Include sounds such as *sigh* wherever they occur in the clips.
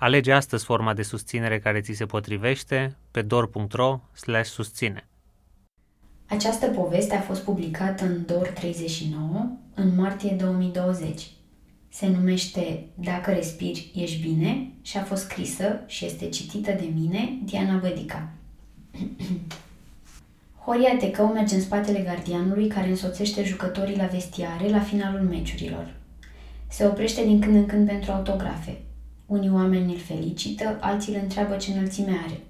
Alege astăzi forma de susținere care ți se potrivește pe dor.ro susține. Această poveste a fost publicată în DOR 39 în martie 2020. Se numește Dacă respiri, ești bine și a fost scrisă și este citită de mine, Diana Bădica. *clears throat* Horia Tecău merge în spatele gardianului care însoțește jucătorii la vestiare la finalul meciurilor. Se oprește din când în când pentru autografe. Unii oameni îl felicită, alții îl întreabă ce înălțime are.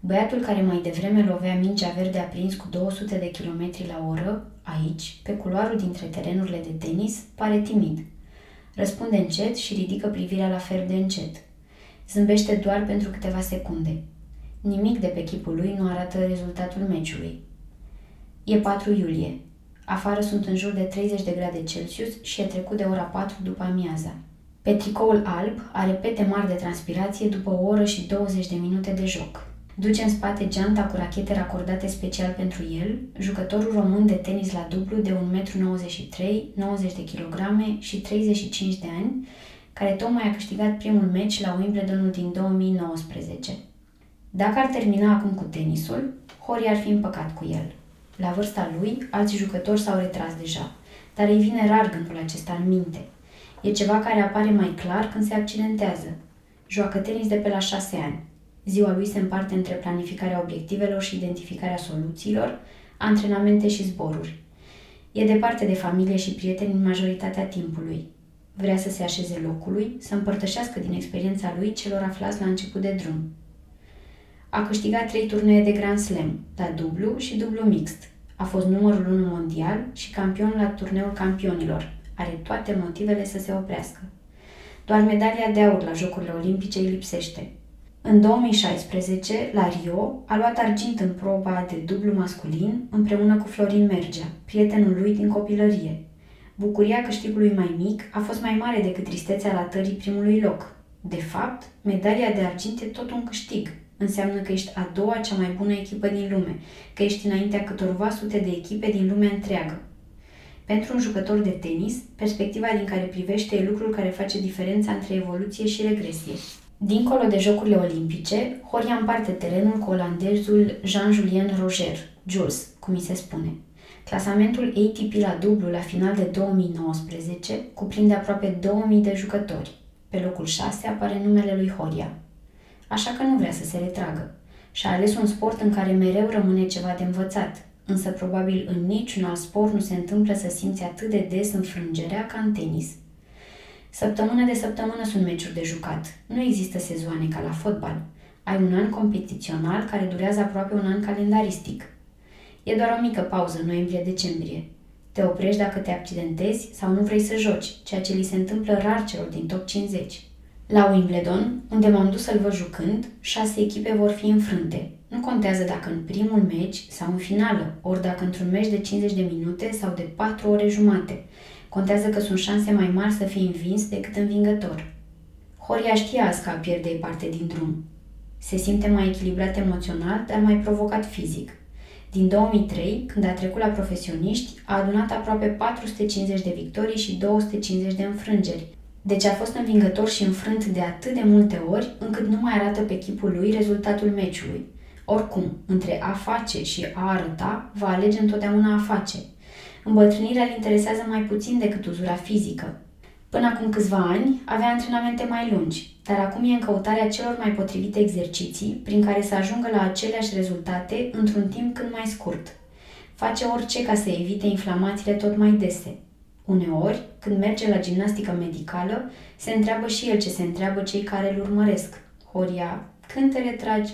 Băiatul care mai devreme lovea mingea verde aprins cu 200 de km la oră, aici, pe culoarul dintre terenurile de tenis, pare timid. Răspunde încet și ridică privirea la fer de încet. Zâmbește doar pentru câteva secunde. Nimic de pe chipul lui nu arată rezultatul meciului. E 4 iulie. Afară sunt în jur de 30 de grade Celsius și e trecut de ora 4 după amiaza. Pe tricoul alb are pete mari de transpirație după o oră și 20 de minute de joc. Duce în spate geanta cu rachete racordate special pentru el, jucătorul român de tenis la dublu de 1,93 m, 90 de kg și 35 de ani, care tocmai a câștigat primul meci la Wimbledonul din 2019. Dacă ar termina acum cu tenisul, Hori ar fi împăcat cu el. La vârsta lui, alți jucători s-au retras deja, dar îi vine rar gândul acesta în minte. E ceva care apare mai clar când se accidentează. Joacă tenis de pe la șase ani. Ziua lui se împarte între planificarea obiectivelor și identificarea soluțiilor, antrenamente și zboruri. E departe de familie și prieteni în majoritatea timpului. Vrea să se așeze locului, să împărtășească din experiența lui celor aflați la început de drum. A câștigat trei turnee de Grand Slam, la dublu și dublu mixt. A fost numărul 1 mondial și campion la turneul campionilor. Are toate motivele să se oprească. Doar medalia de aur la Jocurile Olimpice îi lipsește. În 2016, la Rio, a luat argint în proba de dublu masculin împreună cu Florin Mergea, prietenul lui din copilărie. Bucuria câștigului mai mic a fost mai mare decât tristețea ratării primului loc. De fapt, medalia de argint e tot un câștig, înseamnă că ești a doua cea mai bună echipă din lume, că ești înaintea câtorva sute de echipe din lumea întreagă. Pentru un jucător de tenis, perspectiva din care privește e lucrul care face diferența între evoluție și regresie. Dincolo de Jocurile Olimpice, Horia împarte terenul cu olandezul Jean-Julien Roger, Jules, cum mi se spune. Clasamentul ATP la dublu la final de 2019 cuprinde aproape 2000 de jucători. Pe locul 6 apare numele lui Horia, așa că nu vrea să se retragă. Și-a ales un sport în care mereu rămâne ceva de învățat, însă probabil în niciun alt sport nu se întâmplă să simți atât de des înfrângerea ca în tenis. Săptămână de săptămână sunt meciuri de jucat. Nu există sezoane ca la fotbal. Ai un an competițional care durează aproape un an calendaristic. E doar o mică pauză, noiembrie-decembrie. Te oprești dacă te accidentezi sau nu vrei să joci, ceea ce li se întâmplă rar celor din top 50. La Wimbledon, unde m-am dus să-l văd jucând, șase echipe vor fi înfrânte. Nu contează dacă în primul meci sau în finală, ori dacă într-un meci de 50 de minute sau de 4 ore jumate. Contează că sunt șanse mai mari să fii învins decât învingător. Horia știa azi că a pierdei parte din drum. Se simte mai echilibrat emoțional, dar mai provocat fizic. Din 2003, când a trecut la profesioniști, a adunat aproape 450 de victorii și 250 de înfrângeri, deci a fost învingător și înfrânt de atât de multe ori, încât nu mai arată pe chipul lui rezultatul meciului. Oricum, între a face și a arăta, va alege întotdeauna a face. Îmbătrânirea îl interesează mai puțin decât uzura fizică. Până acum câțiva ani, avea antrenamente mai lungi, dar acum e în căutarea celor mai potrivite exerciții prin care să ajungă la aceleași rezultate într-un timp cât mai scurt. Face orice ca să evite inflamațiile tot mai dese, Uneori, când merge la gimnastică medicală, se întreabă și el ce se întreabă cei care îl urmăresc. Horia, când te retragi?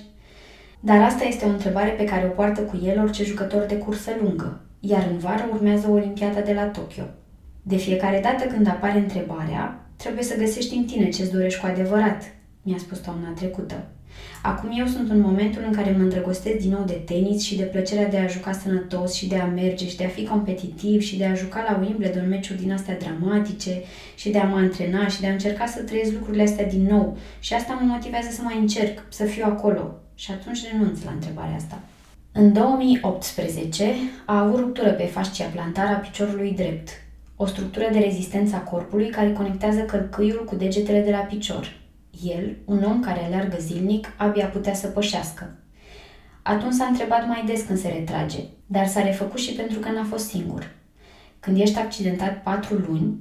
Dar asta este o întrebare pe care o poartă cu el orice jucător de cursă lungă, iar în vară urmează Olimpiada de la Tokyo. De fiecare dată când apare întrebarea, trebuie să găsești în tine ce-ți dorești cu adevărat, mi-a spus toamna trecută. Acum eu sunt în momentul în care mă îndrăgostesc din nou de tenis și de plăcerea de a juca sănătos și de a merge și de a fi competitiv și de a juca la Wimbledon meciuri din astea dramatice și de a mă antrena și de a încerca să trăiesc lucrurile astea din nou. Și asta mă motivează să mai încerc, să fiu acolo. Și atunci renunț la întrebarea asta. În 2018 a avut ruptură pe fascia plantară a piciorului drept, o structură de rezistență a corpului care conectează călcâiul cu degetele de la picior. El, un om care aleargă zilnic, abia putea să pășească. Atunci s-a întrebat mai des când se retrage, dar s-a refăcut și pentru că n-a fost singur. Când ești accidentat patru luni,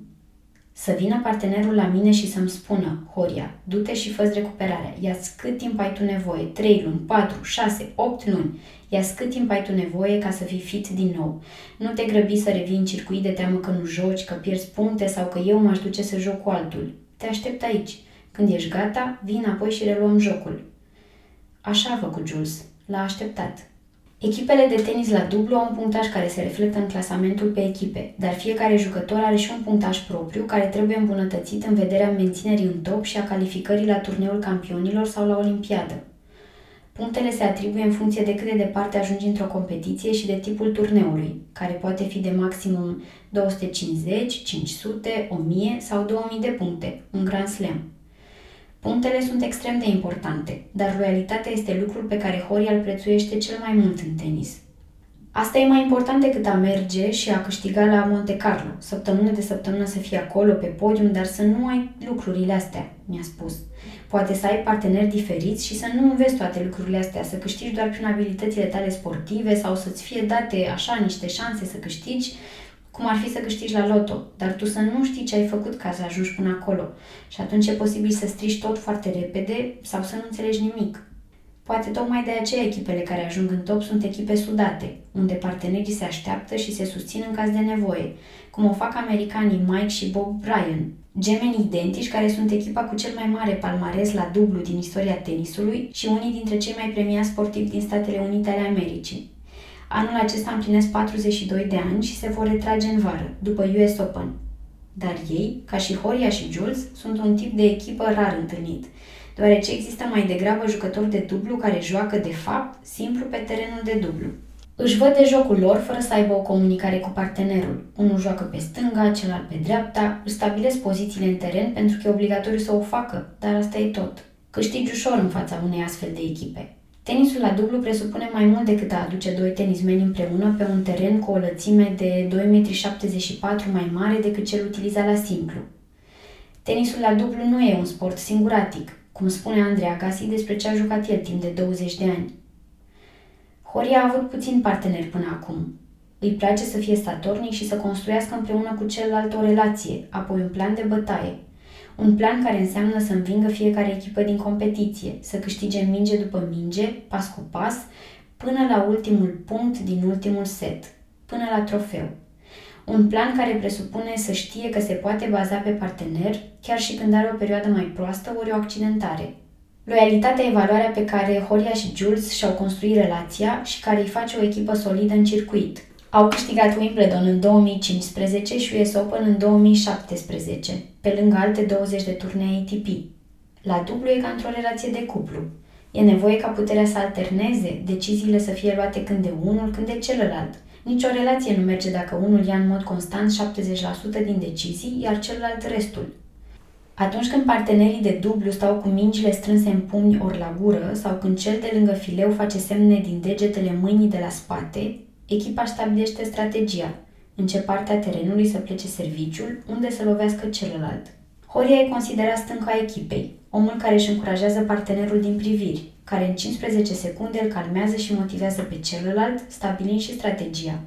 să vină partenerul la mine și să-mi spună, Horia, du-te și fă recuperarea. ia cât timp ai tu nevoie, 3 luni, 4, 6, 8 luni. ia cât timp ai tu nevoie ca să fii fit din nou. Nu te grăbi să revii în circuit de teamă că nu joci, că pierzi puncte sau că eu m-aș duce să joc cu altul. Te aștept aici. Când ești gata, vin apoi și reluăm jocul. Așa a făcut Jules. L-a așteptat. Echipele de tenis la dublu au un punctaj care se reflectă în clasamentul pe echipe, dar fiecare jucător are și un punctaj propriu care trebuie îmbunătățit în vederea menținerii în top și a calificării la turneul campionilor sau la olimpiadă. Punctele se atribuie în funcție de cât de departe ajungi într-o competiție și de tipul turneului, care poate fi de maximum 250, 500, 1000 sau 2000 de puncte, un Grand Slam. Punctele sunt extrem de importante, dar loialitatea este lucrul pe care Horia îl prețuiește cel mai mult în tenis. Asta e mai important decât a merge și a câștiga la Monte Carlo, săptămână de săptămână să fii acolo pe podium, dar să nu ai lucrurile astea, mi-a spus. Poate să ai parteneri diferiți și să nu înveți toate lucrurile astea, să câștigi doar prin abilitățile tale sportive sau să-ți fie date așa niște șanse să câștigi cum ar fi să câștigi la loto, dar tu să nu știi ce ai făcut ca să ajungi până acolo. Și atunci e posibil să strici tot foarte repede sau să nu înțelegi nimic. Poate tocmai de aceea echipele care ajung în top sunt echipe sudate, unde partenerii se așteaptă și se susțin în caz de nevoie, cum o fac americanii Mike și Bob Bryan, gemeni identici care sunt echipa cu cel mai mare palmares la dublu din istoria tenisului și unii dintre cei mai premiați sportivi din Statele Unite ale Americii. Anul acesta împlinesc 42 de ani și se vor retrage în vară, după US Open. Dar ei, ca și Horia și Jules, sunt un tip de echipă rar întâlnit, deoarece există mai degrabă jucători de dublu care joacă de fapt simplu pe terenul de dublu. Își văd de jocul lor fără să aibă o comunicare cu partenerul. Unul joacă pe stânga, celălalt pe dreapta, își stabilesc pozițiile în teren pentru că e obligatoriu să o facă, dar asta e tot. Câștigi ușor în fața unei astfel de echipe. Tenisul la dublu presupune mai mult decât a aduce doi tenismeni împreună pe un teren cu o lățime de 2,74 m mai mare decât cel utilizat la simplu. Tenisul la dublu nu e un sport singuratic, cum spune Andrei Agassi despre ce a jucat el timp de 20 de ani. Horia a avut puțin parteneri până acum. Îi place să fie statornic și să construiască împreună cu celălalt o relație, apoi un plan de bătaie – un plan care înseamnă să învingă fiecare echipă din competiție, să câștige minge după minge, pas cu pas, până la ultimul punct din ultimul set, până la trofeu. Un plan care presupune să știe că se poate baza pe partener, chiar și când are o perioadă mai proastă ori o accidentare. Loialitatea e valoarea pe care Horia și Jules și-au construit relația și care îi face o echipă solidă în circuit. Au câștigat Wimbledon în 2015 și US Open în 2017, pe lângă alte 20 de turnee ATP. La dublu e ca într-o relație de cuplu. E nevoie ca puterea să alterneze, deciziile să fie luate când de unul, când de celălalt. Nici o relație nu merge dacă unul ia în mod constant 70% din decizii, iar celălalt restul. Atunci când partenerii de dublu stau cu mingile strânse în pumni ori la gură sau când cel de lângă fileu face semne din degetele mâinii de la spate, Echipa stabilește strategia, în ce parte a terenului să plece serviciul, unde să lovească celălalt. Horia e considerat stânca echipei, omul care își încurajează partenerul din priviri, care în 15 secunde îl calmează și motivează pe celălalt, stabilind și strategia.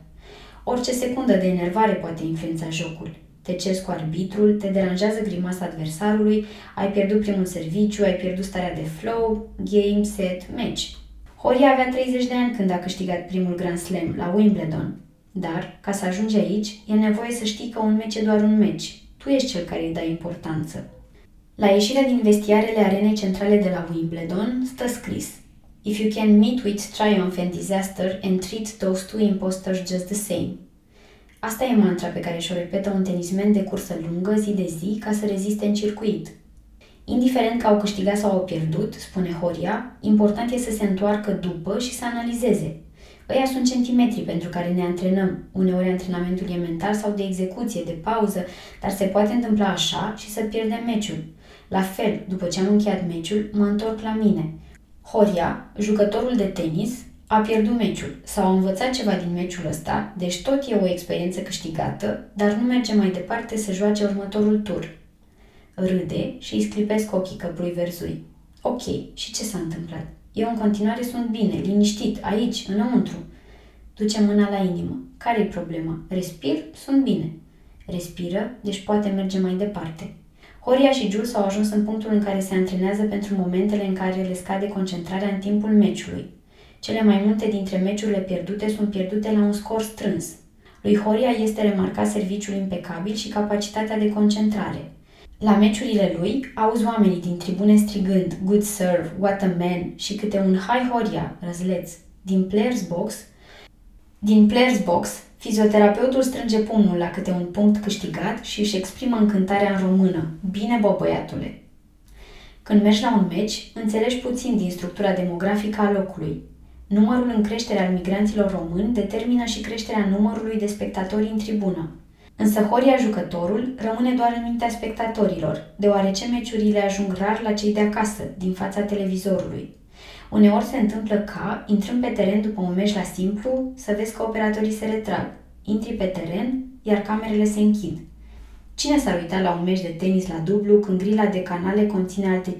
Orice secundă de enervare poate influența jocul. Te ceri cu arbitrul, te deranjează grimasa adversarului, ai pierdut primul serviciu, ai pierdut starea de flow, game, set, match. Horia avea 30 de ani când a câștigat primul Grand Slam la Wimbledon. Dar, ca să ajungi aici, e nevoie să știi că un meci e doar un meci. Tu ești cel care îi dai importanță. La ieșirea din vestiarele arenei centrale de la Wimbledon stă scris If you can meet with triumph and disaster and treat those two imposters just the same. Asta e mantra pe care și-o repetă un tenismen de cursă lungă zi de zi ca să reziste în circuit. Indiferent că au câștigat sau au pierdut, spune Horia, important e să se întoarcă după și să analizeze. Ăia sunt centimetri pentru care ne antrenăm. Uneori antrenamentul e mental sau de execuție, de pauză, dar se poate întâmpla așa și să pierdem meciul. La fel, după ce am încheiat meciul, mă întorc la mine. Horia, jucătorul de tenis, a pierdut meciul sau a învățat ceva din meciul ăsta, deci tot e o experiență câștigată, dar nu merge mai departe să joace următorul tur. Râde și îi sclipesc ochii căprui verzui. Ok, și ce s-a întâmplat? Eu în continuare sunt bine, liniștit, aici, înăuntru. Duce mâna la inimă. Care-i problema? Respir, sunt bine. Respiră, deci poate merge mai departe. Horia și Jules au ajuns în punctul în care se antrenează pentru momentele în care le scade concentrarea în timpul meciului. Cele mai multe dintre meciurile pierdute sunt pierdute la un scor strâns. Lui Horia este remarcat serviciul impecabil și capacitatea de concentrare. La meciurile lui, auzi oamenii din tribune strigând Good serve, what a man și câte un Hai Horia, răzleț. Din players box, din players box, fizioterapeutul strânge pumnul la câte un punct câștigat și își exprimă încântarea în română. Bine, bă, băiatule! Când mergi la un meci, înțelegi puțin din structura demografică a locului. Numărul în creștere al migranților români determină și creșterea numărului de spectatori în tribună. Însă Horia jucătorul rămâne doar în mintea spectatorilor, deoarece meciurile ajung rar la cei de acasă, din fața televizorului. Uneori se întâmplă ca, intrând pe teren după un meci la simplu, să vezi că operatorii se retrag. Intri pe teren, iar camerele se închid. Cine s-ar uita la un meci de tenis la dublu când grila de canale conține alte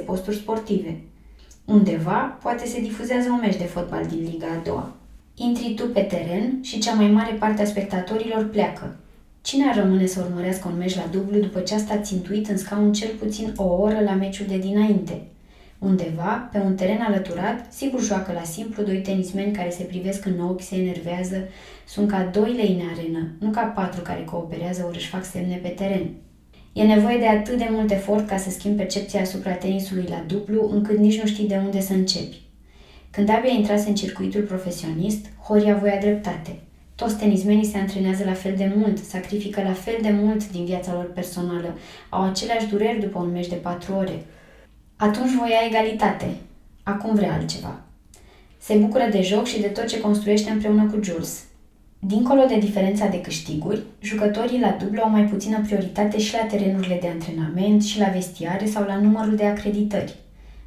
5-6 posturi sportive? Undeva, poate se difuzează un meci de fotbal din Liga a doua. Intri tu pe teren și cea mai mare parte a spectatorilor pleacă. Cine ar rămâne să urmărească un meci la dublu după ce a stat țintuit în scaun cel puțin o oră la meciul de dinainte? Undeva, pe un teren alăturat, sigur joacă la simplu doi tenismeni care se privesc în ochi, se enervează, sunt ca doi lei în arenă, nu ca patru care cooperează ori își fac semne pe teren. E nevoie de atât de mult efort ca să schimbi percepția asupra tenisului la dublu, încât nici nu știi de unde să începi. Când abia intrase în circuitul profesionist, Horia voia dreptate. Toți tenismenii se antrenează la fel de mult, sacrifică la fel de mult din viața lor personală, au aceleași dureri după un meci de patru ore. Atunci voia egalitate. Acum vrea altceva. Se bucură de joc și de tot ce construiește împreună cu Jules. Dincolo de diferența de câștiguri, jucătorii la dublu au mai puțină prioritate și la terenurile de antrenament, și la vestiare sau la numărul de acreditări.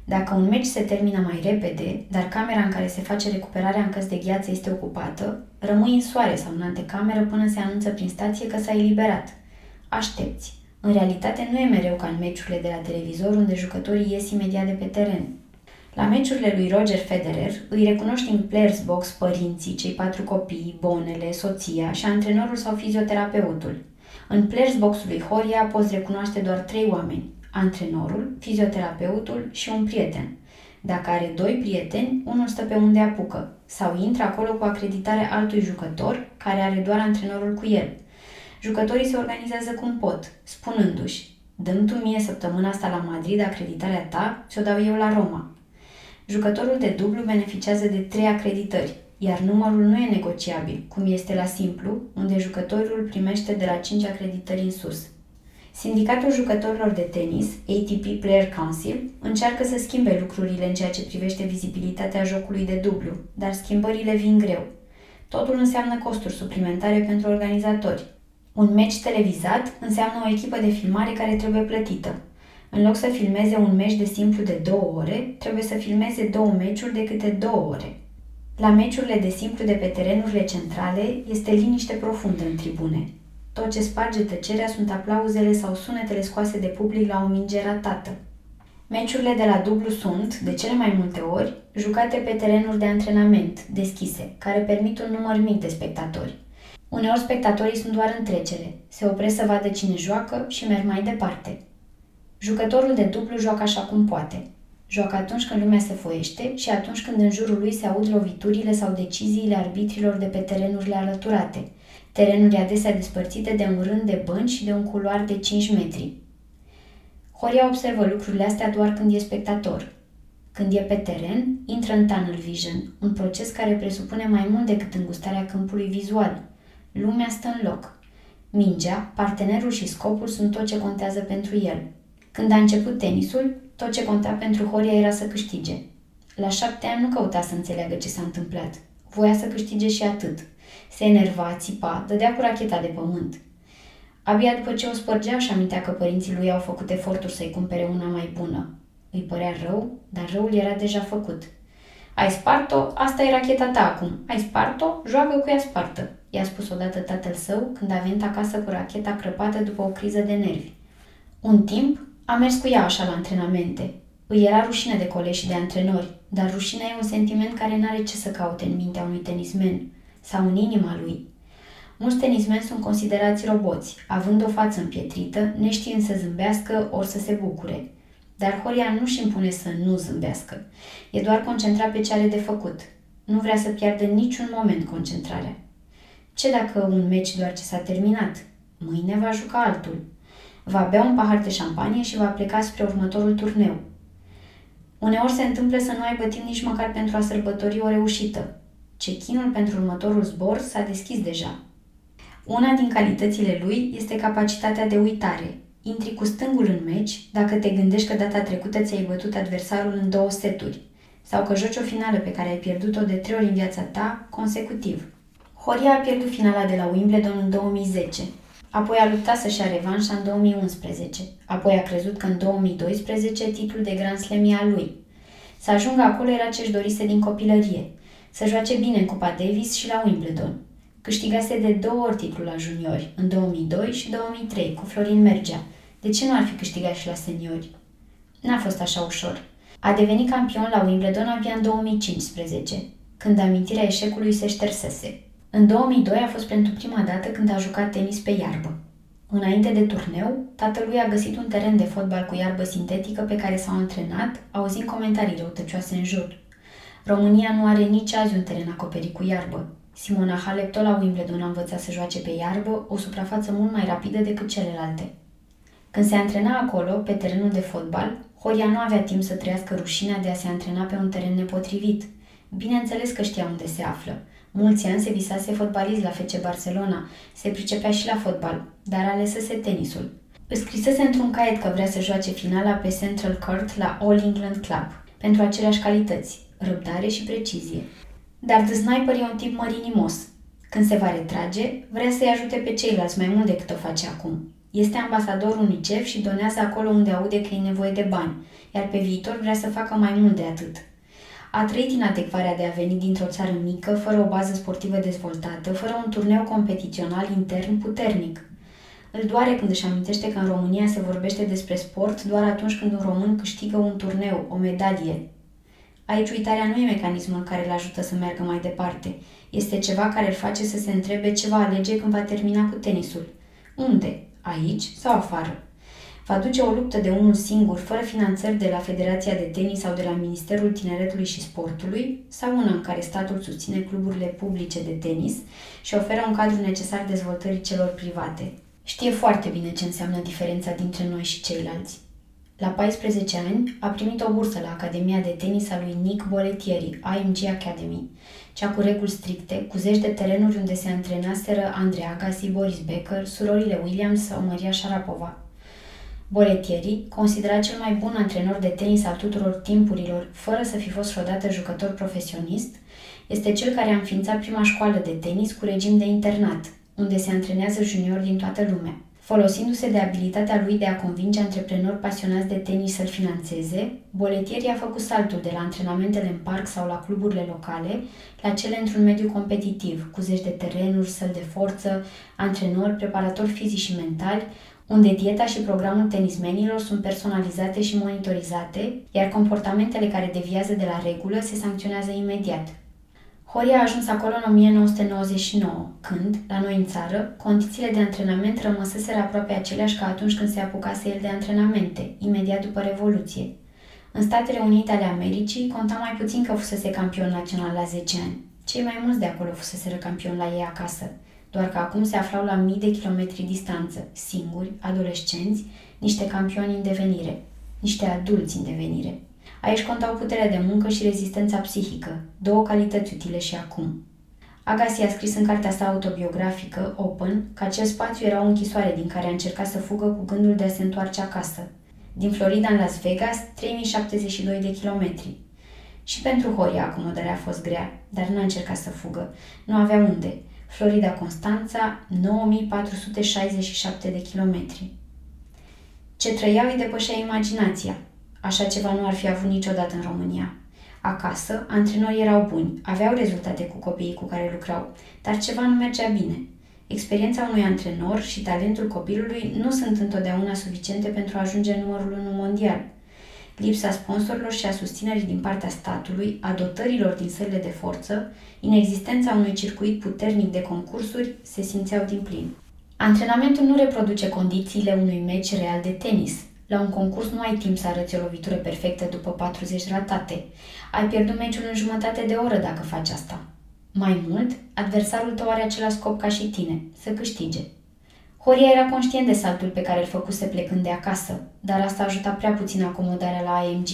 Dacă un meci se termină mai repede, dar camera în care se face recuperarea în căs de gheață este ocupată, rămâi în soare sau în antecameră până se anunță prin stație că s-a eliberat. Aștepți. În realitate nu e mereu ca în meciurile de la televizor unde jucătorii ies imediat de pe teren. La meciurile lui Roger Federer îi recunoști în players box părinții, cei patru copii, bonele, soția și antrenorul sau fizioterapeutul. În players box lui Horia poți recunoaște doar trei oameni, antrenorul, fizioterapeutul și un prieten. Dacă are doi prieteni, unul stă pe unde apucă sau intră acolo cu acreditare altui jucător care are doar antrenorul cu el. Jucătorii se organizează cum pot, spunându-și Dăm tu mie săptămâna asta la Madrid acreditarea ta și o dau eu la Roma. Jucătorul de dublu beneficiază de trei acreditări, iar numărul nu e negociabil, cum este la simplu, unde jucătorul primește de la 5 acreditări în sus. Sindicatul jucătorilor de tenis, ATP Player Council, încearcă să schimbe lucrurile în ceea ce privește vizibilitatea jocului de dublu, dar schimbările vin greu. Totul înseamnă costuri suplimentare pentru organizatori. Un meci televizat înseamnă o echipă de filmare care trebuie plătită. În loc să filmeze un meci de simplu de două ore, trebuie să filmeze două meciuri de câte două ore. La meciurile de simplu de pe terenurile centrale este liniște profundă în tribune. Tot ce sparge tăcerea sunt aplauzele sau sunetele scoase de public la o minge ratată. Meciurile de la dublu sunt, de cele mai multe ori, jucate pe terenuri de antrenament, deschise, care permit un număr mic de spectatori. Uneori spectatorii sunt doar în trecere, se opresc să vadă cine joacă și merg mai departe. Jucătorul de dublu joacă așa cum poate. Joacă atunci când lumea se foiește și atunci când în jurul lui se aud loviturile sau deciziile arbitrilor de pe terenurile alăturate – terenuri adesea despărțite de un rând de bănci și de un culoar de 5 metri. Horia observă lucrurile astea doar când e spectator. Când e pe teren, intră în tunnel vision, un proces care presupune mai mult decât îngustarea câmpului vizual. Lumea stă în loc. Mingea, partenerul și scopul sunt tot ce contează pentru el. Când a început tenisul, tot ce conta pentru Horia era să câștige. La șapte ani nu căuta să înțeleagă ce s-a întâmplat. Voia să câștige și atât. Se enerva, țipa, dădea cu racheta de pământ. Abia după ce o spărgea și amintea că părinții lui au făcut eforturi să-i cumpere una mai bună. Îi părea rău, dar răul era deja făcut. Ai spart-o? Asta e racheta ta acum. Ai spart-o? Joacă cu ea spartă, i-a spus odată tatăl său când a venit acasă cu racheta crăpată după o criză de nervi. Un timp a mers cu ea așa la antrenamente. Îi era rușine de colegi și de antrenori, dar rușinea e un sentiment care n-are ce să caute în mintea unui tenismen sau în inima lui. Mulți tenismeni sunt considerați roboți, având o față împietrită, neștiind să zâmbească ori să se bucure. Dar Horia nu-și impune să nu zâmbească. E doar concentrat pe ce are de făcut. Nu vrea să piardă niciun moment concentrarea. Ce dacă un meci doar ce s-a terminat? Mâine va juca altul. Va bea un pahar de șampanie și va pleca spre următorul turneu. Uneori se întâmplă să nu aibă timp nici măcar pentru a sărbători o reușită. Cechinul pentru următorul zbor s-a deschis deja. Una din calitățile lui este capacitatea de uitare. Intri cu stângul în meci dacă te gândești că data trecută ți-ai bătut adversarul în două seturi sau că joci o finală pe care ai pierdut-o de trei ori în viața ta consecutiv. Horia a pierdut finala de la Wimbledon în 2010, apoi a luptat să-și ia revanșa în 2011, apoi a crezut că în 2012 titlul de Grand Slam e al lui. Să ajungă acolo era ce-și dorise din copilărie, să joace bine în Cupa Davis și la Wimbledon. Câștigase de două ori titlul la juniori, în 2002 și 2003, cu Florin Mergea. De ce nu ar fi câștigat și la seniori? N-a fost așa ușor. A devenit campion la Wimbledon abia în 2015, când amintirea eșecului se ștersese. În 2002 a fost pentru prima dată când a jucat tenis pe iarbă. Înainte de turneu, tatălui a găsit un teren de fotbal cu iarbă sintetică pe care s-au antrenat, auzind comentarii răutăcioase în jur. România nu are nici azi un teren acoperit cu iarbă. Simona Halep tot la Wimbledon a învățat să joace pe iarbă, o suprafață mult mai rapidă decât celelalte. Când se antrena acolo, pe terenul de fotbal, Horia nu avea timp să trăiască rușinea de a se antrena pe un teren nepotrivit. Bineînțeles că știa unde se află. Mulți ani se visase fotbalist la FC Barcelona, se pricepea și la fotbal, dar alesese tenisul. Îi scrisese într-un caiet că vrea să joace finala pe Central Court la All England Club, pentru aceleași calități, răbdare și precizie. Dar The Sniper e un tip mărinimos. Când se va retrage, vrea să-i ajute pe ceilalți mai mult decât o face acum. Este ambasador UNICEF și donează acolo unde aude că e nevoie de bani, iar pe viitor vrea să facă mai mult de atât. A trăit inadecvarea de a veni dintr-o țară mică, fără o bază sportivă dezvoltată, fără un turneu competițional intern puternic. Îl doare când își amintește că în România se vorbește despre sport doar atunci când un român câștigă un turneu, o medalie, Aici uitarea nu e mecanismul care îl ajută să meargă mai departe. Este ceva care îl face să se întrebe ce va alege când va termina cu tenisul. Unde? Aici sau afară? Va duce o luptă de unul singur, fără finanțări de la Federația de Tenis sau de la Ministerul Tineretului și Sportului, sau una în care statul susține cluburile publice de tenis și oferă un cadru necesar dezvoltării celor private. Știe foarte bine ce înseamnă diferența dintre noi și ceilalți. La 14 ani a primit o bursă la Academia de Tenis a lui Nick Boletieri, IMG Academy, cea cu reguli stricte, cu zeci de terenuri unde se antrenaseră Andrei Agassi, Boris Becker, surorile Williams sau Maria Sharapova. Boletieri, considerat cel mai bun antrenor de tenis al tuturor timpurilor, fără să fi fost vreodată jucător profesionist, este cel care a înființat prima școală de tenis cu regim de internat, unde se antrenează juniori din toată lumea. Folosindu-se de abilitatea lui de a convinge antreprenori pasionați de tenis să-l financeze, Boletieri a făcut saltul de la antrenamentele în parc sau la cluburile locale la cele într-un mediu competitiv, cu zeci de terenuri, săli de forță, antrenori, preparatori fizici și mentali, unde dieta și programul tenismenilor sunt personalizate și monitorizate, iar comportamentele care deviază de la regulă se sancționează imediat. Horia a ajuns acolo în 1999, când, la noi în țară, condițiile de antrenament rămăseseră aproape aceleași ca atunci când se apucase el de antrenamente, imediat după Revoluție. În Statele Unite ale Americii conta mai puțin că fusese campion național la 10 ani. Cei mai mulți de acolo fusese campion la ei acasă, doar că acum se aflau la mii de kilometri distanță, singuri, adolescenți, niște campioni în devenire, niște adulți în devenire. Aici contau puterea de muncă și rezistența psihică, două calități utile și acum. Agassi a scris în cartea sa autobiografică, Open, că acel spațiu era o închisoare din care a încercat să fugă cu gândul de a se întoarce acasă. Din Florida în Las Vegas, 3072 de kilometri. Și pentru Horia acomodarea a fost grea, dar n-a încercat să fugă. Nu avea unde. Florida Constanța, 9467 de kilometri. Ce trăiau îi depășea imaginația. Așa ceva nu ar fi avut niciodată în România. Acasă, antrenorii erau buni, aveau rezultate cu copiii cu care lucrau, dar ceva nu mergea bine. Experiența unui antrenor și talentul copilului nu sunt întotdeauna suficiente pentru a ajunge în numărul 1 mondial. Lipsa sponsorilor și a susținerii din partea statului, a dotărilor din sările de forță, inexistența unui circuit puternic de concursuri se simțeau din plin. Antrenamentul nu reproduce condițiile unui meci real de tenis. La un concurs nu ai timp să arăți o lovitură perfectă după 40 ratate. Ai pierdut meciul în jumătate de oră dacă faci asta. Mai mult, adversarul tău are același scop ca și tine, să câștige. Horia era conștient de saltul pe care îl făcuse plecând de acasă, dar asta ajuta prea puțin acomodarea la AMG.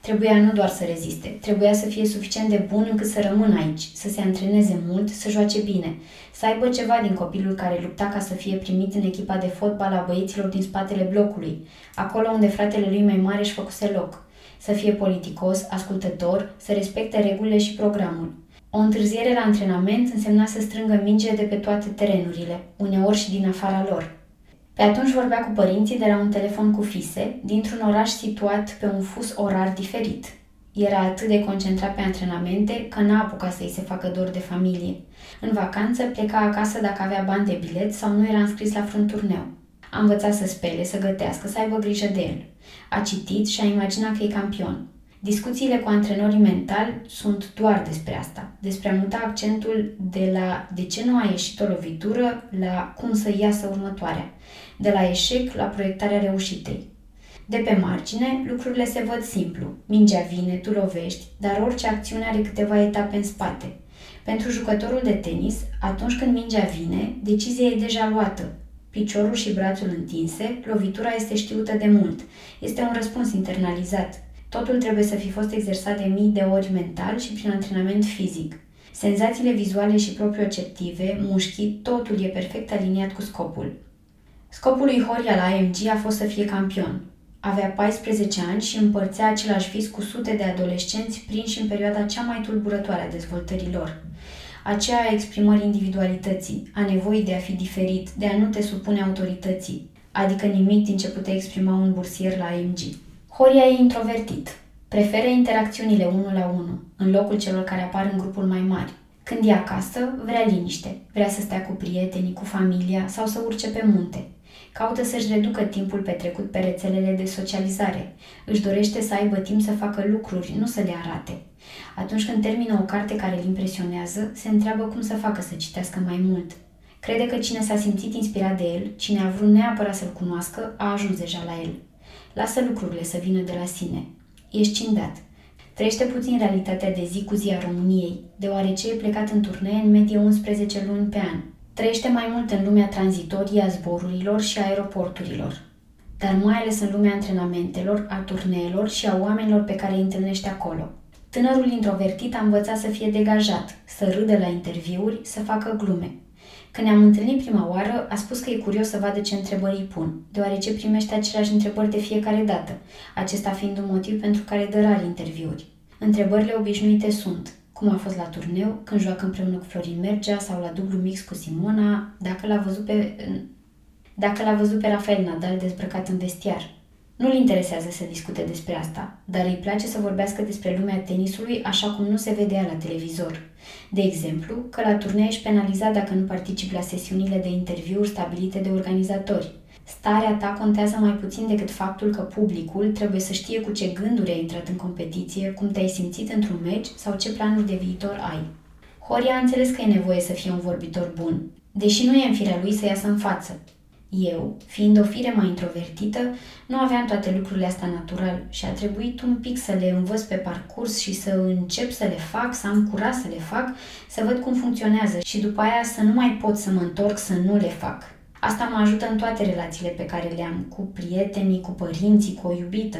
Trebuia nu doar să reziste, trebuia să fie suficient de bun încât să rămână aici, să se antreneze mult, să joace bine, să aibă ceva din copilul care lupta ca să fie primit în echipa de fotbal a băieților din spatele blocului, acolo unde fratele lui mai mare își făcuse loc. Să fie politicos, ascultător, să respecte regulile și programul. O întârziere la antrenament însemna să strângă minge de pe toate terenurile, uneori și din afara lor. Pe atunci vorbea cu părinții de la un telefon cu fise, dintr-un oraș situat pe un fus orar diferit. Era atât de concentrat pe antrenamente că n-a apucat să-i se facă dor de familie. În vacanță pleca acasă dacă avea bani de bilet sau nu era înscris la vreun turneu. A învățat să spele, să gătească, să aibă grijă de el. A citit și a imaginat că e campion. Discuțiile cu antrenorii mentali sunt doar despre asta, despre a muta accentul de la de ce nu a ieșit o lovitură la cum să iasă următoarea, de la eșec la proiectarea reușitei. De pe margine, lucrurile se văd simplu. Mingea vine, tu lovești, dar orice acțiune are câteva etape în spate. Pentru jucătorul de tenis, atunci când mingea vine, decizia e deja luată. Piciorul și brațul întinse, lovitura este știută de mult. Este un răspuns internalizat. Totul trebuie să fi fost exersat de mii de ori mental și prin antrenament fizic. Senzațiile vizuale și proprioceptive, mușchii, totul e perfect aliniat cu scopul. Scopul lui Horia la AMG a fost să fie campion. Avea 14 ani și împărțea același vis cu sute de adolescenți prinși în perioada cea mai tulburătoare a dezvoltării lor. Aceea a exprimării individualității, a nevoii de a fi diferit, de a nu te supune autorității, adică nimic din ce putea exprima un bursier la AMG. Horia e introvertit. Preferă interacțiunile unul la unul, în locul celor care apar în grupul mai mari. Când e acasă, vrea liniște, vrea să stea cu prietenii, cu familia sau să urce pe munte. Caută să-și reducă timpul petrecut pe rețelele de socializare. Își dorește să aibă timp să facă lucruri, nu să le arate. Atunci când termină o carte care îl impresionează, se întreabă cum să facă să citească mai mult. Crede că cine s-a simțit inspirat de el, cine a vrut neapărat să-l cunoască, a ajuns deja la el. Lasă lucrurile să vină de la sine. Ești cindat. Trăiește puțin realitatea de zi cu zi a României, deoarece e plecat în turnee în medie 11 luni pe an. Trăiește mai mult în lumea tranzitorie a zborurilor și aeroporturilor, dar mai ales în lumea antrenamentelor, a turneelor și a oamenilor pe care îi întâlnește acolo. Tânărul introvertit a învățat să fie degajat, să râdă la interviuri, să facă glume. Când ne-am întâlnit prima oară, a spus că e curios să vadă ce întrebări îi pun, deoarece primește aceleași întrebări de fiecare dată, acesta fiind un motiv pentru care dă rari interviuri. Întrebările obișnuite sunt cum a fost la turneu, când joacă împreună cu Florin Mergea sau la dublu mix cu Simona, dacă l-a văzut pe, dacă l-a văzut pe Rafael Nadal dezbrăcat în vestiar. Nu-l interesează să discute despre asta, dar îi place să vorbească despre lumea tenisului așa cum nu se vedea la televizor. De exemplu, că la turnee ești penalizat dacă nu participi la sesiunile de interviuri stabilite de organizatori. Starea ta contează mai puțin decât faptul că publicul trebuie să știe cu ce gânduri ai intrat în competiție, cum te-ai simțit într-un meci sau ce planuri de viitor ai. Horia a înțeles că e nevoie să fie un vorbitor bun, deși nu e în firea lui să iasă în față. Eu, fiind o fire mai introvertită, nu aveam toate lucrurile astea natural și a trebuit un pic să le învăț pe parcurs și să încep să le fac, să am curaj să le fac, să văd cum funcționează și după aia să nu mai pot să mă întorc să nu le fac. Asta mă ajută în toate relațiile pe care le am, cu prietenii, cu părinții, cu o iubită.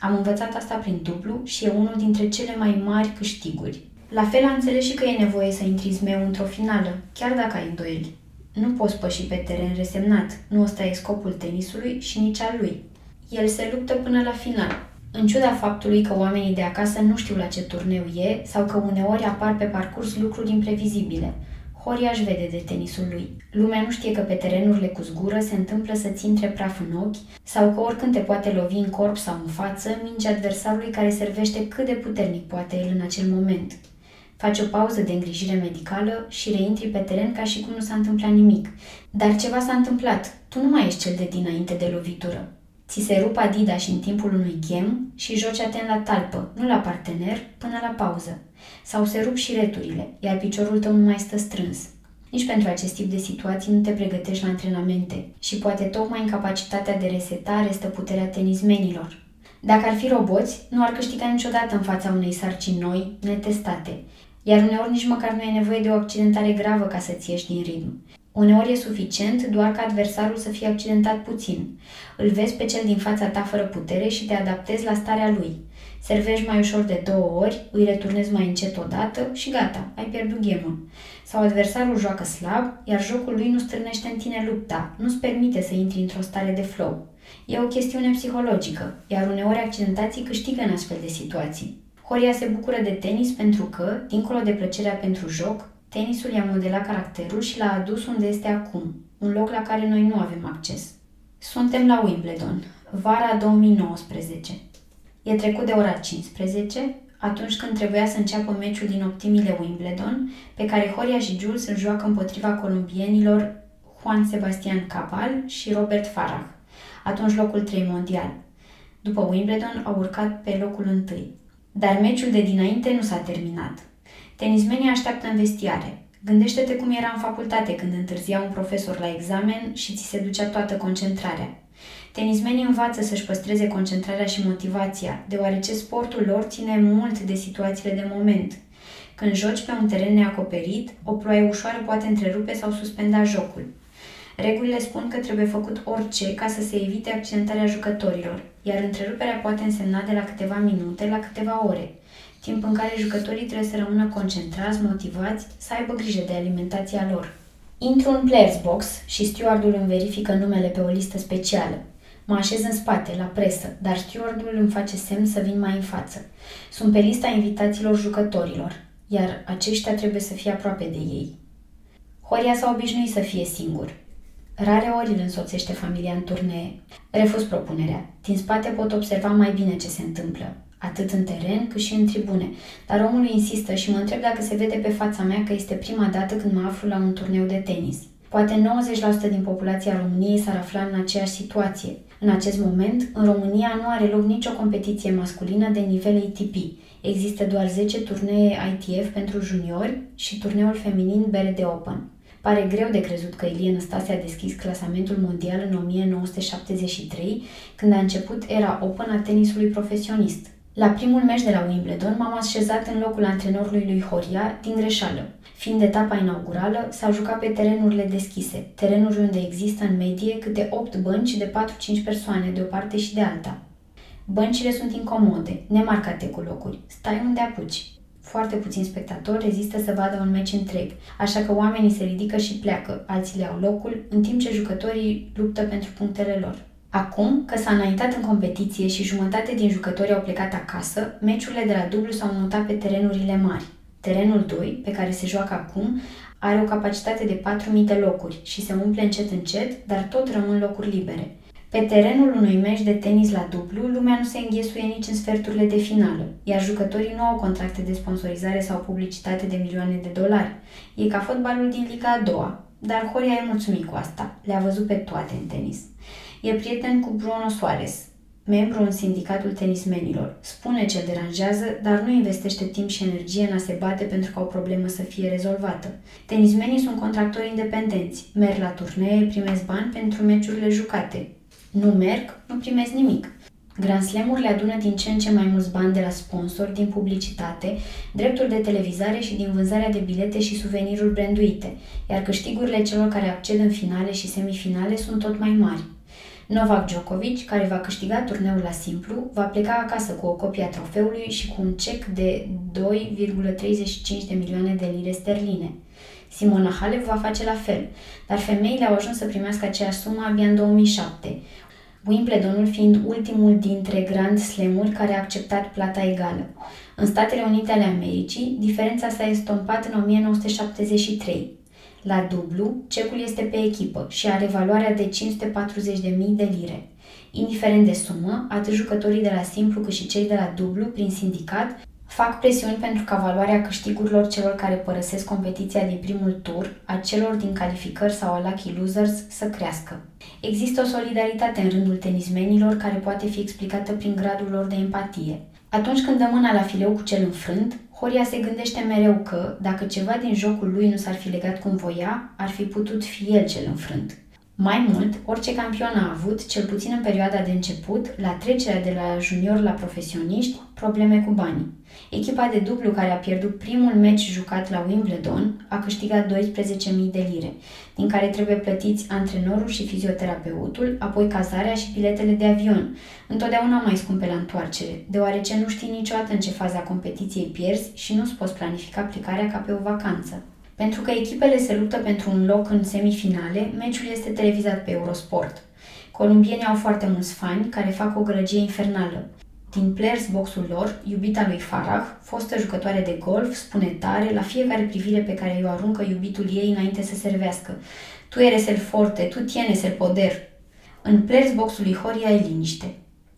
Am învățat asta prin dublu și e unul dintre cele mai mari câștiguri. La fel am înțeles și că e nevoie să intri zmeu într-o finală, chiar dacă ai îndoieli. Nu poți păși pe teren resemnat, nu ăsta e scopul tenisului și nici al lui. El se luptă până la final. În ciuda faptului că oamenii de acasă nu știu la ce turneu e sau că uneori apar pe parcurs lucruri imprevizibile – Horia își vede de tenisul lui. Lumea nu știe că pe terenurile cu zgură se întâmplă să-ți intre praf în ochi sau că oricând te poate lovi în corp sau în față, minge adversarului care servește cât de puternic poate el în acel moment. Faci o pauză de îngrijire medicală și reintri pe teren ca și cum nu s-a întâmplat nimic. Dar ceva s-a întâmplat. Tu nu mai ești cel de dinainte de lovitură. Ți se rup adida și în timpul unui ghem și joci atent la talpă, nu la partener, până la pauză. Sau se rup și returile, iar piciorul tău nu mai stă strâns. Nici pentru acest tip de situații nu te pregătești la antrenamente și poate tocmai incapacitatea de resetare stă puterea tenismenilor. Dacă ar fi roboți, nu ar câștiga niciodată în fața unei sarcini noi, netestate, iar uneori nici măcar nu e nevoie de o accidentare gravă ca să-ți ieși din ritm. Uneori e suficient doar ca adversarul să fie accidentat puțin. Îl vezi pe cel din fața ta fără putere și te adaptezi la starea lui. Servești mai ușor de două ori, îi returnezi mai încet odată și gata, ai pierdut gemul. Sau adversarul joacă slab, iar jocul lui nu strânește în tine lupta, nu-ți permite să intri într-o stare de flow. E o chestiune psihologică, iar uneori accidentații câștigă în astfel de situații. Horia se bucură de tenis pentru că, dincolo de plăcerea pentru joc, Tenisul i-a modelat caracterul și l-a adus unde este acum, un loc la care noi nu avem acces. Suntem la Wimbledon, vara 2019. E trecut de ora 15, atunci când trebuia să înceapă meciul din optimile Wimbledon, pe care Horia și Jules îl joacă împotriva columbienilor Juan Sebastian Cabal și Robert Farah, atunci locul 3 mondial. După Wimbledon au urcat pe locul 1. Dar meciul de dinainte nu s-a terminat. Tenismenii așteaptă în vestiare. Gândește-te cum era în facultate când întârzia un profesor la examen și ți se ducea toată concentrarea. Tenismenii învață să-și păstreze concentrarea și motivația, deoarece sportul lor ține mult de situațiile de moment. Când joci pe un teren neacoperit, o ploaie ușoară poate întrerupe sau suspenda jocul. Regulile spun că trebuie făcut orice ca să se evite accidentarea jucătorilor, iar întreruperea poate însemna de la câteva minute la câteva ore – timp în care jucătorii trebuie să rămână concentrați, motivați, să aibă grijă de alimentația lor. Intru în players box și stewardul îmi verifică numele pe o listă specială. Mă așez în spate, la presă, dar stewardul îmi face semn să vin mai în față. Sunt pe lista invitațiilor jucătorilor, iar aceștia trebuie să fie aproape de ei. Horia s-a obișnuit să fie singur. Rare ori îl însoțește familia în turnee. Refuz propunerea. Din spate pot observa mai bine ce se întâmplă atât în teren cât și în tribune. Dar omul insistă și mă întreb dacă se vede pe fața mea că este prima dată când mă aflu la un turneu de tenis. Poate 90% din populația României s-ar afla în aceeași situație. În acest moment, în România nu are loc nicio competiție masculină de nivel ATP. Există doar 10 turnee ITF pentru juniori și turneul feminin BRD Open. Pare greu de crezut că Ilie Năstase a deschis clasamentul mondial în 1973, când a început era Open a tenisului profesionist. La primul meci de la Wimbledon m-am așezat în locul antrenorului lui Horia din greșeală. Fiind etapa inaugurală, s-a jucat pe terenurile deschise, terenuri unde există în medie câte 8 bănci de 4-5 persoane de o parte și de alta. Băncile sunt incomode, nemarcate cu locuri. Stai unde apuci. Foarte puțini spectatori rezistă să vadă un meci întreg, așa că oamenii se ridică și pleacă, alții le au locul, în timp ce jucătorii luptă pentru punctele lor. Acum că s-a înaintat în competiție și jumătate din jucători au plecat acasă, meciurile de la dublu s-au mutat pe terenurile mari. Terenul 2, pe care se joacă acum, are o capacitate de 4.000 de locuri și se umple încet încet, dar tot rămân locuri libere. Pe terenul unui meci de tenis la dublu, lumea nu se înghesuie nici în sferturile de finală, iar jucătorii nu au contracte de sponsorizare sau publicitate de milioane de dolari. E ca fotbalul din Liga a doua, dar Horia e mulțumit cu asta. Le-a văzut pe toate în tenis. E prieten cu Bruno Soares, membru în sindicatul tenismenilor. Spune ce deranjează, dar nu investește timp și energie în a se bate pentru ca o problemă să fie rezolvată. Tenismenii sunt contractori independenți, merg la turnee, primesc bani pentru meciurile jucate. Nu merg, nu primesc nimic. Grand Slam-urile adună din ce în ce mai mulți bani de la sponsori, din publicitate, drepturi de televizare și din vânzarea de bilete și suveniruri branduite, iar câștigurile celor care acced în finale și semifinale sunt tot mai mari. Novak Djokovic, care va câștiga turneul la simplu, va pleca acasă cu o copie a trofeului și cu un cec de 2,35 de milioane de lire sterline. Simona Halep va face la fel, dar femeile au ajuns să primească aceeași sumă abia în 2007. Wimbledonul fiind ultimul dintre Grand Slam-uri care a acceptat plata egală. În Statele Unite ale Americii, diferența s-a estompat în 1973. La dublu, cecul este pe echipă și are valoarea de 540.000 de lire. Indiferent de sumă, atât jucătorii de la simplu cât și cei de la dublu, prin sindicat, fac presiuni pentru ca valoarea câștigurilor celor care părăsesc competiția din primul tur, a celor din calificări sau a lucky losers, să crească. Există o solidaritate în rândul tenismenilor care poate fi explicată prin gradul lor de empatie. Atunci când dă mâna la fileu cu cel înfrânt, Horia se gândește mereu că, dacă ceva din jocul lui nu s-ar fi legat cum voia, ar fi putut fi el cel înfrânt. Mai mult, orice campion a avut, cel puțin în perioada de început, la trecerea de la junior la profesioniști, probleme cu banii. Echipa de dublu care a pierdut primul meci jucat la Wimbledon a câștigat 12.000 de lire, din care trebuie plătiți antrenorul și fizioterapeutul, apoi cazarea și biletele de avion, întotdeauna mai scumpe la întoarcere, deoarece nu știi niciodată în ce fază a competiției pierzi și nu-ți poți planifica plecarea ca pe o vacanță. Pentru că echipele se luptă pentru un loc în semifinale, meciul este televizat pe Eurosport. Columbienii au foarte mulți fani care fac o gălăgie infernală. Din players boxul lor, iubita lui Farah, fostă jucătoare de golf, spune tare la fiecare privire pe care o aruncă iubitul ei înainte să servească. Tu eres el forte, tu tienes el poder. În players boxul lui Horia e liniște.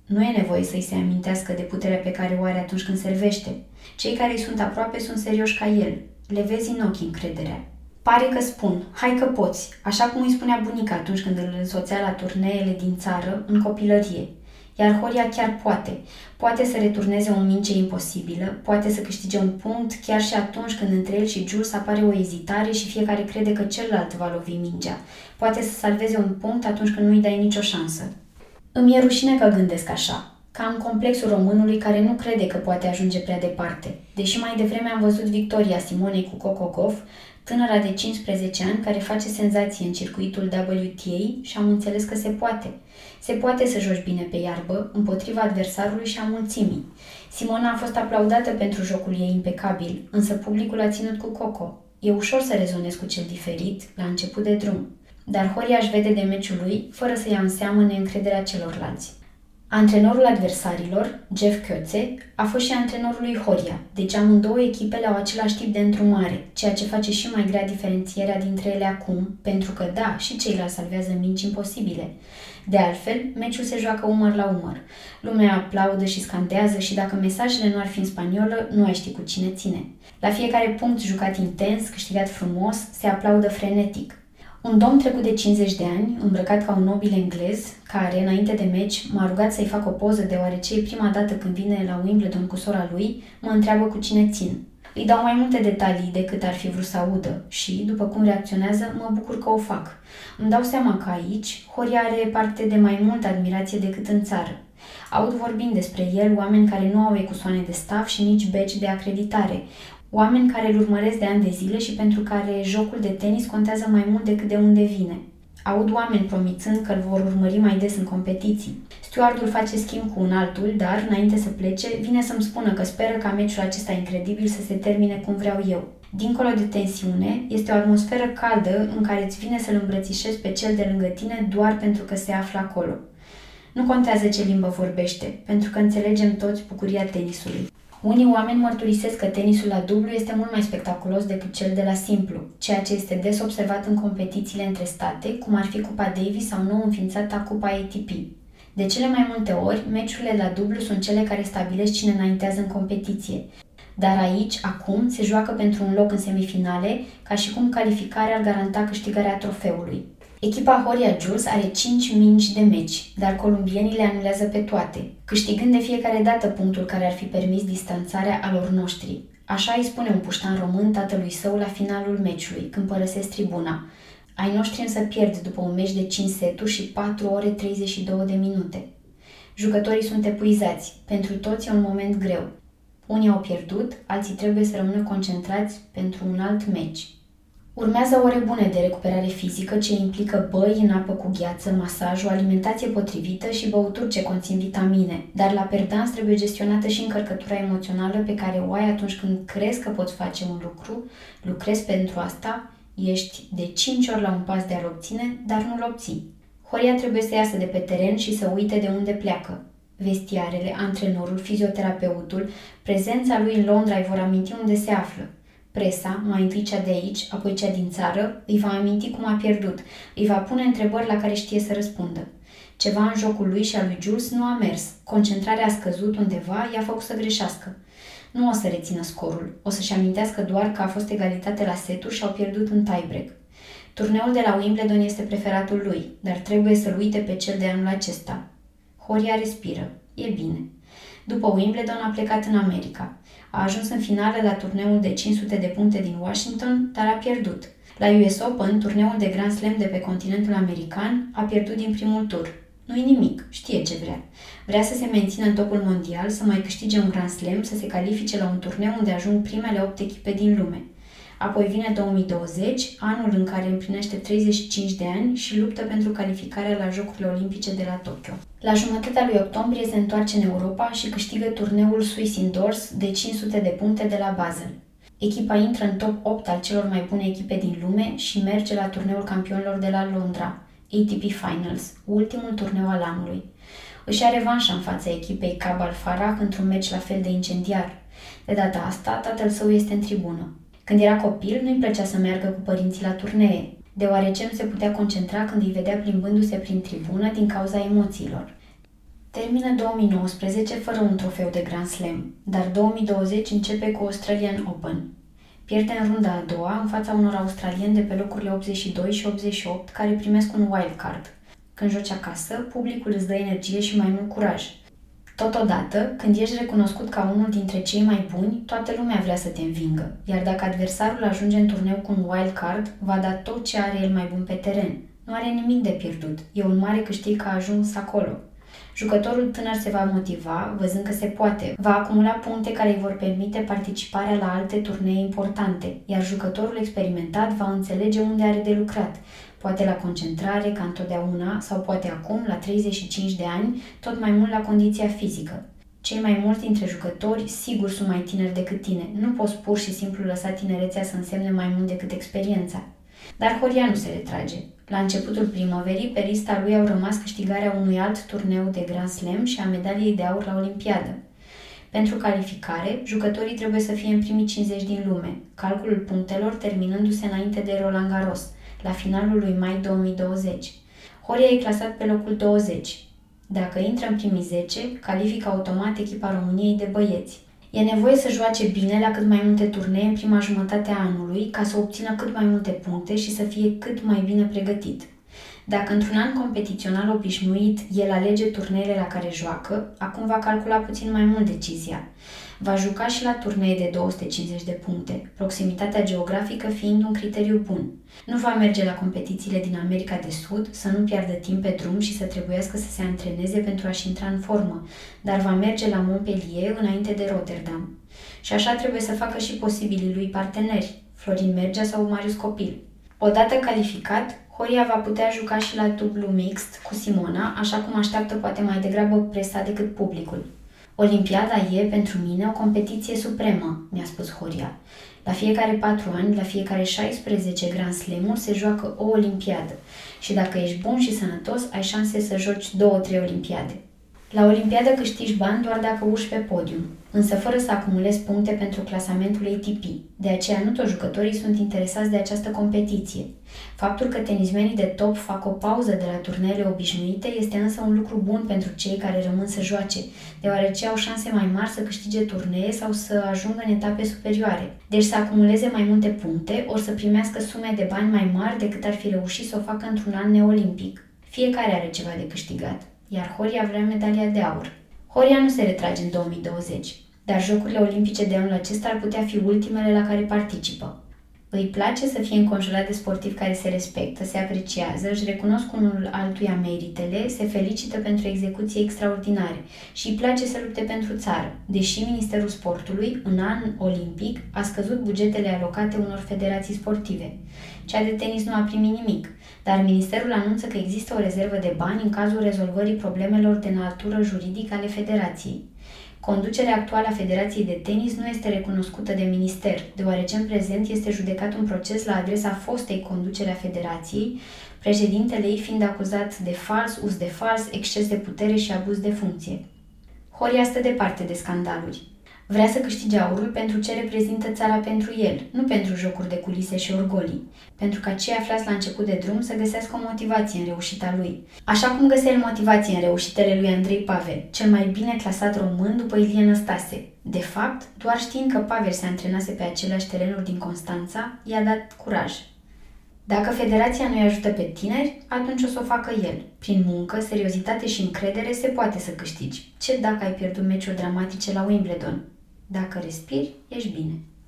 Nu e nevoie să-i se amintească de puterea pe care o are atunci când servește. Cei care îi sunt aproape sunt serioși ca el. Le vezi în ochi încrederea. Pare că spun, hai că poți, așa cum îi spunea bunica atunci când îl însoțea la turneele din țară, în copilărie. Iar Horia chiar poate. Poate să returneze o minge imposibilă, poate să câștige un punct chiar și atunci când între el și Jules apare o ezitare și fiecare crede că celălalt va lovi mingea. Poate să salveze un punct atunci când nu-i dai nicio șansă. Îmi e rușine că gândesc așa, ca în complexul românului care nu crede că poate ajunge prea departe. Deși mai devreme am văzut victoria Simonei cu Kokokov, tânăra de 15 ani care face senzație în circuitul WTA și am înțeles că se poate. Se poate să joci bine pe iarbă, împotriva adversarului și a mulțimii. Simona a fost aplaudată pentru jocul ei impecabil, însă publicul a ținut cu Coco. E ușor să rezonezi cu cel diferit, la început de drum. Dar Horia își vede de meciul lui, fără să ia în seamă neîncrederea celorlalți. Antrenorul adversarilor, Jeff Kötze, a fost și antrenorul lui Horia, deci amândouă echipele au același tip de întrumare, ceea ce face și mai grea diferențierea dintre ele acum, pentru că da, și ceilalți salvează minci imposibile. De altfel, meciul se joacă umăr la umăr. Lumea aplaudă și scandează și dacă mesajele nu ar fi în spaniolă, nu ai ști cu cine ține. La fiecare punct jucat intens, câștigat frumos, se aplaudă frenetic. Un domn trecut de 50 de ani, îmbrăcat ca un nobil englez, care, înainte de meci, m-a rugat să-i fac o poză deoarece e prima dată când vine la Wimbledon cu sora lui, mă întreabă cu cine țin. Îi dau mai multe detalii decât ar fi vrut să audă și, după cum reacționează, mă bucur că o fac. Îmi dau seama că aici, Horia are parte de mai multă admirație decât în țară. Aud vorbind despre el oameni care nu au ecusoane de staff și nici beci de acreditare, Oameni care îl urmăresc de ani de zile și pentru care jocul de tenis contează mai mult decât de unde vine. Aud oameni promițând că îl vor urmări mai des în competiții. Stewardul face schimb cu un altul, dar, înainte să plece, vine să-mi spună că speră ca meciul acesta incredibil să se termine cum vreau eu. Dincolo de tensiune, este o atmosferă caldă în care îți vine să-l îmbrățișezi pe cel de lângă tine doar pentru că se află acolo. Nu contează ce limbă vorbește, pentru că înțelegem toți bucuria tenisului. Unii oameni mărturisesc că tenisul la dublu este mult mai spectaculos decât cel de la simplu, ceea ce este des observat în competițiile între state, cum ar fi Cupa Davis sau nou înființata Cupa ATP. De cele mai multe ori, meciurile la dublu sunt cele care stabilesc cine înaintează în competiție. Dar aici, acum, se joacă pentru un loc în semifinale, ca și cum calificarea ar garanta câștigarea trofeului. Echipa Horia Jules are 5 mingi de meci, dar columbienii le anulează pe toate, câștigând de fiecare dată punctul care ar fi permis distanțarea alor noștri. Așa îi spune un puștan român tatălui său la finalul meciului, când părăsesc tribuna. Ai noștri însă pierd după un meci de 5 seturi și 4 ore 32 de minute. Jucătorii sunt epuizați, pentru toți e un moment greu. Unii au pierdut, alții trebuie să rămână concentrați pentru un alt meci. Urmează ore bune de recuperare fizică ce implică băi în apă cu gheață, masaj, o alimentație potrivită și băuturi ce conțin vitamine, dar la perdans trebuie gestionată și încărcătura emoțională pe care o ai atunci când crezi că poți face un lucru, lucrezi pentru asta, ești de 5 ori la un pas de a-l obține, dar nu-l obții. Horia trebuie să iasă de pe teren și să uite de unde pleacă. Vestiarele, antrenorul, fizioterapeutul, prezența lui în Londra îi vor aminti unde se află. Presa, mai întâi cea de aici, apoi cea din țară, îi va aminti cum a pierdut, îi va pune întrebări la care știe să răspundă. Ceva în jocul lui și al lui Jules nu a mers. Concentrarea a scăzut undeva, i-a făcut să greșească. Nu o să rețină scorul. O să-și amintească doar că a fost egalitate la seturi și au pierdut în tiebreak. Turneul de la Wimbledon este preferatul lui, dar trebuie să-l uite pe cel de anul acesta. Horia respiră. E bine. După Wimbledon a plecat în America. A ajuns în finală la turneul de 500 de puncte din Washington, dar a pierdut. La US Open, turneul de Grand Slam de pe continentul american, a pierdut din primul tur. Nu-i nimic, știe ce vrea. Vrea să se mențină în topul mondial, să mai câștige un Grand Slam, să se califice la un turneu unde ajung primele 8 echipe din lume. Apoi vine 2020, anul în care împlinește 35 de ani și luptă pentru calificarea la Jocurile Olimpice de la Tokyo. La jumătatea lui octombrie se întoarce în Europa și câștigă turneul Swiss Indoors de 500 de puncte de la Basel. Echipa intră în top 8 al celor mai bune echipe din lume și merge la turneul campionilor de la Londra, ATP Finals, ultimul turneu al anului. Își are revanșa în fața echipei Cabal Farah într-un meci la fel de incendiar. De data asta, tatăl său este în tribună. Când era copil, nu-i plăcea să meargă cu părinții la turnee, deoarece nu se putea concentra când îi vedea plimbându-se prin tribună din cauza emoțiilor. Termină 2019 fără un trofeu de Grand Slam, dar 2020 începe cu Australian Open. Pierde în runda a doua în fața unor australieni de pe locurile 82 și 88 care primesc un wild card. Când joci acasă, publicul îți dă energie și mai mult curaj. Totodată, când ești recunoscut ca unul dintre cei mai buni, toată lumea vrea să te învingă, iar dacă adversarul ajunge în turneu cu un wild card, va da tot ce are el mai bun pe teren. Nu are nimic de pierdut, e un mare câștig că a ajuns acolo. Jucătorul tânăr se va motiva, văzând că se poate, va acumula puncte care îi vor permite participarea la alte turnee importante, iar jucătorul experimentat va înțelege unde are de lucrat, poate la concentrare, ca întotdeauna, sau poate acum, la 35 de ani, tot mai mult la condiția fizică. Cei mai mulți dintre jucători sigur sunt mai tineri decât tine. Nu poți pur și simplu lăsa tinerețea să însemne mai mult decât experiența. Dar Horia nu se retrage. La începutul primăverii, pe lista lui au rămas câștigarea unui alt turneu de Grand Slam și a medaliei de aur la Olimpiadă. Pentru calificare, jucătorii trebuie să fie în primii 50 din lume, calculul punctelor terminându-se înainte de Roland Garros, la finalul lui mai 2020. Horia e clasat pe locul 20. Dacă intră în primii 10, califică automat echipa României de băieți. E nevoie să joace bine la cât mai multe turnee în prima jumătate a anului ca să obțină cât mai multe puncte și să fie cât mai bine pregătit. Dacă într-un an competițional obișnuit el alege turneele la care joacă, acum va calcula puțin mai mult decizia. Va juca și la turnee de 250 de puncte, proximitatea geografică fiind un criteriu bun. Nu va merge la competițiile din America de Sud, să nu piardă timp pe drum și să trebuiască să se antreneze pentru a-și intra în formă, dar va merge la Montpellier înainte de Rotterdam. Și așa trebuie să facă și posibilii lui parteneri, Florin Mergea sau Marius Copil. Odată calificat, Horia va putea juca și la dublu mixt cu Simona, așa cum așteaptă poate mai degrabă presa decât publicul. Olimpiada e, pentru mine, o competiție supremă, mi-a spus Horia. La fiecare patru ani, la fiecare 16 Grand Slam-uri se joacă o olimpiadă și dacă ești bun și sănătos, ai șanse să joci două-trei olimpiade. La olimpiadă câștigi bani doar dacă urci pe podium însă fără să acumulezi puncte pentru clasamentul ATP. De aceea nu toți jucătorii sunt interesați de această competiție. Faptul că tenismenii de top fac o pauză de la turneele obișnuite este însă un lucru bun pentru cei care rămân să joace, deoarece au șanse mai mari să câștige turnee sau să ajungă în etape superioare. Deci să acumuleze mai multe puncte, ori să primească sume de bani mai mari decât ar fi reușit să o facă într-un an neolimpic. Fiecare are ceva de câștigat, iar Horia vrea medalia de aur. Horia nu se retrage în 2020, dar Jocurile Olimpice de anul acesta ar putea fi ultimele la care participă. Îi place să fie înconjurat de sportivi care se respectă, se apreciază, își recunosc unul altuia meritele, se felicită pentru execuții extraordinare și îi place să lupte pentru țară, deși Ministerul Sportului, în an olimpic, a scăzut bugetele alocate unor federații sportive. Cea de tenis nu a primit nimic, dar Ministerul anunță că există o rezervă de bani în cazul rezolvării problemelor de natură juridică ale federației. Conducerea actuală a Federației de Tenis nu este recunoscută de minister, deoarece în prezent este judecat un proces la adresa fostei conducere a Federației, președintele ei fiind acuzat de fals, uz de fals, exces de putere și abuz de funcție. Horia stă departe de scandaluri. Vrea să câștige aurul pentru ce reprezintă țara pentru el, nu pentru jocuri de culise și orgolii, pentru ca cei aflați la început de drum să găsească o motivație în reușita lui. Așa cum găsea el motivație în reușitele lui Andrei Pavel, cel mai bine clasat român după Ilie Năstase. De fapt, doar știind că Pavel se antrenase pe aceleași terenuri din Constanța, i-a dat curaj. Dacă federația nu-i ajută pe tineri, atunci o să o facă el. Prin muncă, seriozitate și încredere se poate să câștigi. Ce dacă ai pierdut meciuri dramatice la Wimbledon? Dacă respiri, ești bine.